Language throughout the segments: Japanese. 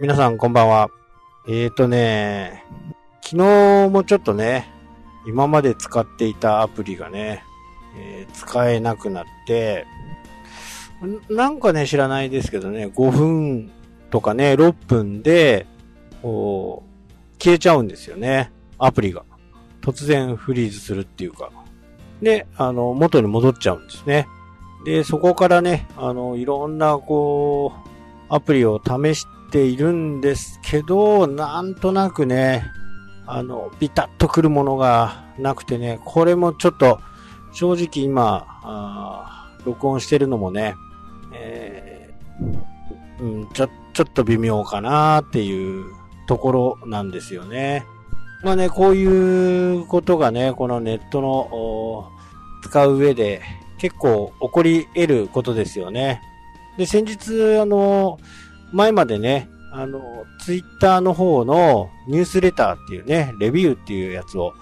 皆さんこんばんは。えーとね、昨日もちょっとね、今まで使っていたアプリがね、えー使えなくなって、なんかね、知らないですけどね、5分とかね、6分で、こう、消えちゃうんですよね。アプリが。突然フリーズするっていうか。で、あの、元に戻っちゃうんですね。で、そこからね、あの、いろんな、こう、アプリを試しているんですけど、なんとなくね、あの、ビタッとくるものがなくてね、これもちょっと、正直今、あ録音してるのもね、えーうん、ちょ、ちょっと微妙かなっていうところなんですよね。まあね、こういうことがね、このネットの使う上で結構起こり得ることですよね。で、先日、あの、前までね、あの、ツイッターの方のニュースレターっていうね、レビューっていうやつを、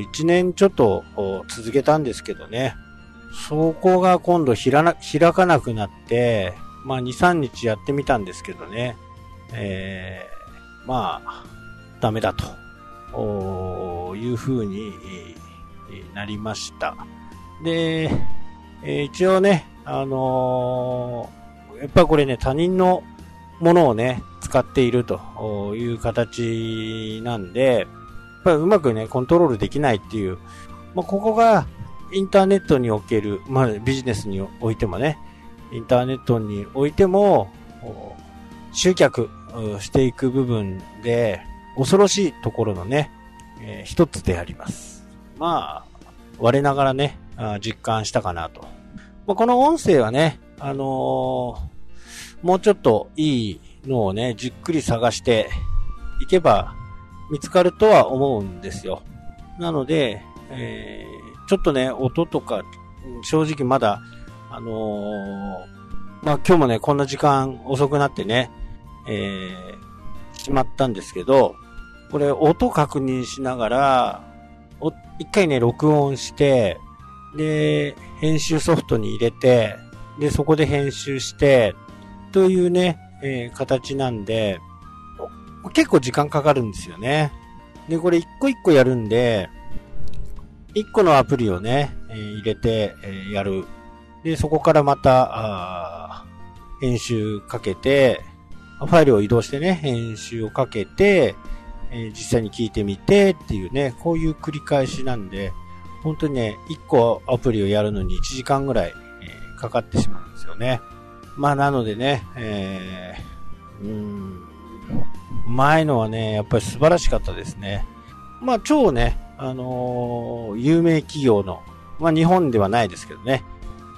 一年ちょっと続けたんですけどね、そこが今度開かなくなって、まあ2、3日やってみたんですけどね、えー、まあ、ダメだと、いう風になりました。で、えー一応ね、あのーやっぱこれね、他人のものをね、使っているという形なんで、やっぱうまくね、コントロールできないっていう、まあ、ここがインターネットにおける、まあ、ビジネスにおいてもね、インターネットにおいても、集客していく部分で、恐ろしいところのね、えー一つであります。まあ、我ながらね、実感したかなと。まあ、この音声はね、あのーもうちょっといいのをね、じっくり探していけば見つかるとは思うんですよ。なので、えーちょっとね、音とか、正直まだ、あのーまあ、今日もね、こんな時間遅くなってね、えーしまったんですけど、これ音確認しながら、お一回ね、録音して、で、編集ソフトに入れて、で、そこで編集して、というね、えー形なんで、結構時間かかるんですよね。で、これ一個一個やるんで、一個のアプリをね、えー入れて、えーやる。で、そこからまた、編集かけて、ファイルを移動してね、編集をかけて、えー実際に聞いてみてっていうね、こういう繰り返しなんで、本当にね、一個アプリをやるのに1時間ぐらい、えーかかってしまうんですよね。まあなのでね、えー、うん、前のはね、やっぱり素晴らしかったですね。まあ超ね、あのー有名企業の、まあ日本ではないですけどね、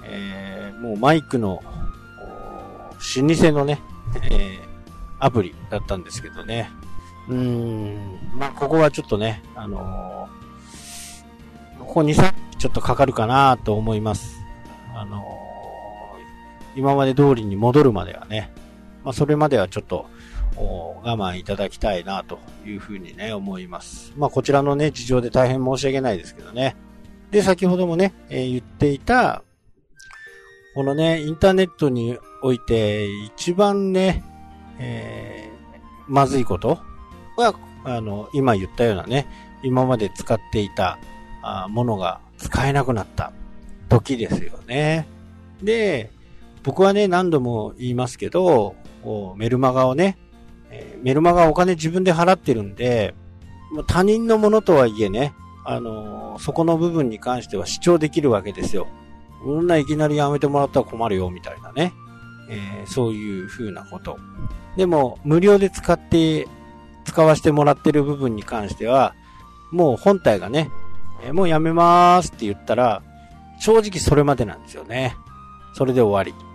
えーもうマイクの、老舗のね、えーアプリだったんですけどね。うん、まあここはちょっとね、あのーここ2、3ちょっとかかるかなと思います。あのー今まで通りに戻るまではね、まあそれまではちょっと、我慢いただきたいなというふうにね、思います。まあこちらのね、事情で大変申し訳ないですけどね。で、先ほどもね、えー言っていた、このね、インターネットにおいて一番ね、えーまずいことは、あの、今言ったようなね、今まで使っていたあものが使えなくなった時ですよね。で、僕はね、何度も言いますけど、メルマガをね、えーメルマガお金自分で払ってるんで、まあ他人のものとはいえね、あのーそこの部分に関しては主張できるわけですよ。そんないきなりやめてもらったら困るよ、みたいなね。えーそういう風なこと。でも、無料で使って、使わせてもらってる部分に関しては、もう本体がね、えーもうやめまーすって言ったら、正直それまでなんですよね。それで終わり。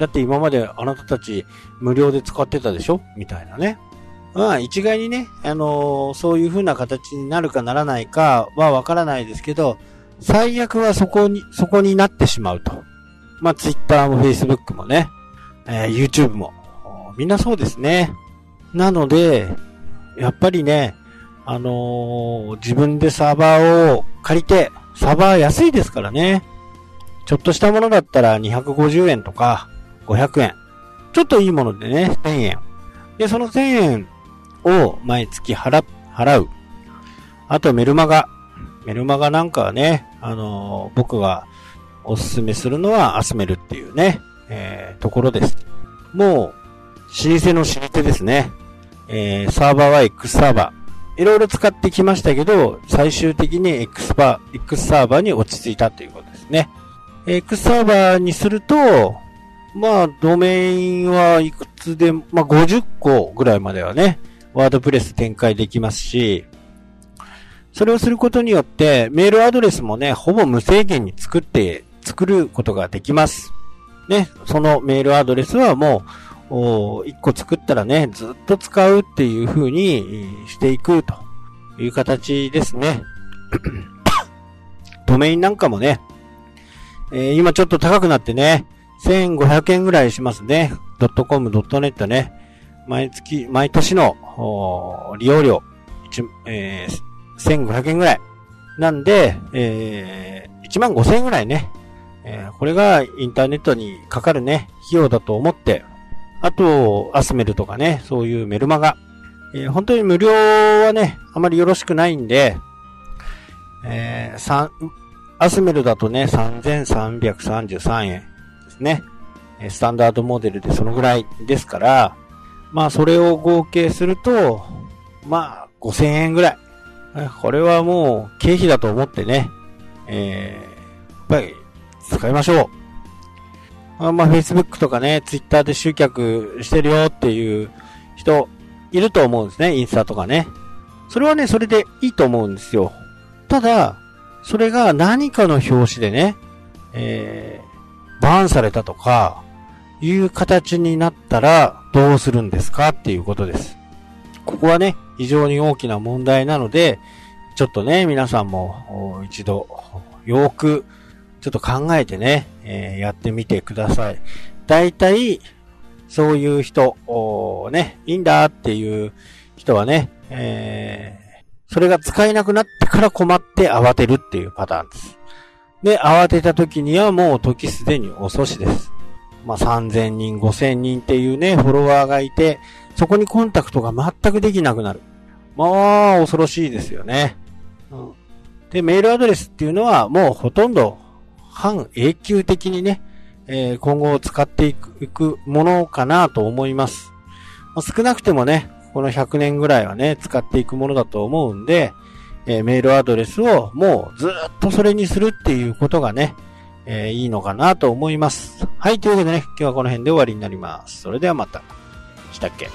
だって今まであなたたち無料で使ってたでしょ？みたいなね。まあ一概にね、あのーそういう風な形になるかならないかはわからないですけど、最悪はそこに、そこになってしまうと。まあ Twitter も Facebook もね、えー YouTube も、みんなそうですね。なので、やっぱりね、あのー自分でサーバーを借りて、サーバー安いですからね。ちょっとしたものだったら250円とか500円。ちょっといいものでね、1000円。で、その1000円を毎月払、払う。あとメルマガ。メルマガなんかはね、あのー、僕がおすすめするのはアスメルっていうね、えー、ところです。もう、老舗の老舗ですね。えー、サーバーは X サーバー。いろいろ使ってきましたけど、最終的に X バー、X サーバーに落ち着いたということですね。X サーバーにすると、まあ、ドメインはいくつで、まあ、50個ぐらいまではね、ワードプレス展開できますし、それをすることによって、メールアドレスもね、ほぼ無制限に作って、作ることができます。ね、そのメールアドレスはもう、1個作ったらね、ずっと使うっていう風にしていくという形ですね。ドメインなんかもね、えー、今ちょっと高くなってね、1500円ぐらいしますね。.com、.net ね。毎月、毎年の利用料、えー、1500円ぐらい。なんで、えー、1万5000円ぐらいね。えー、これがインターネットにかかるね、費用だと思って、あと、アスメルとかね、そういうメルマガ。えー、本当に無料はね、あまりよろしくないんで、えー、アスメルだとね、3333円ね。スタンダードモデルでそのぐらいですから、まあそれを合計すると、まあ5000円ぐらい。これはもう経費だと思ってね、えー、やっぱり使いましょう。あまあ Facebook とかね、Twitter で集客してるよっていう人いると思うんですね。インスタとかね。それはね、それでいいと思うんですよ。ただ、それが何かの表紙でね、えー、バーンされたとか、いう形になったらどうするんですかっていうことです。ここはね、非常に大きな問題なので、ちょっとね、皆さんも一度、よく、ちょっと考えてね、えー、やってみてください。大体、そういう人、ね、いいんだっていう人はね、えそれが使えなくなってから困って慌てるっていうパターンです。で、慌てた時にはもう時すでに遅しです。まあ、3000人、5000人っていうね、フォロワーがいて、そこにコンタクトが全くできなくなる。まあ、恐ろしいですよね。うん、で、メールアドレスっていうのはもうほとんど半永久的にね、えー、今後使っていくものかなと思います。まあ、少なくてもね、この100年ぐらいはね、使っていくものだと思うんで、えー、メールアドレスをもうずっとそれにするっていうことがね、えー、いいのかなと思います。はい、というわけでね、今日はこの辺で終わりになります。それではまた。したっけ？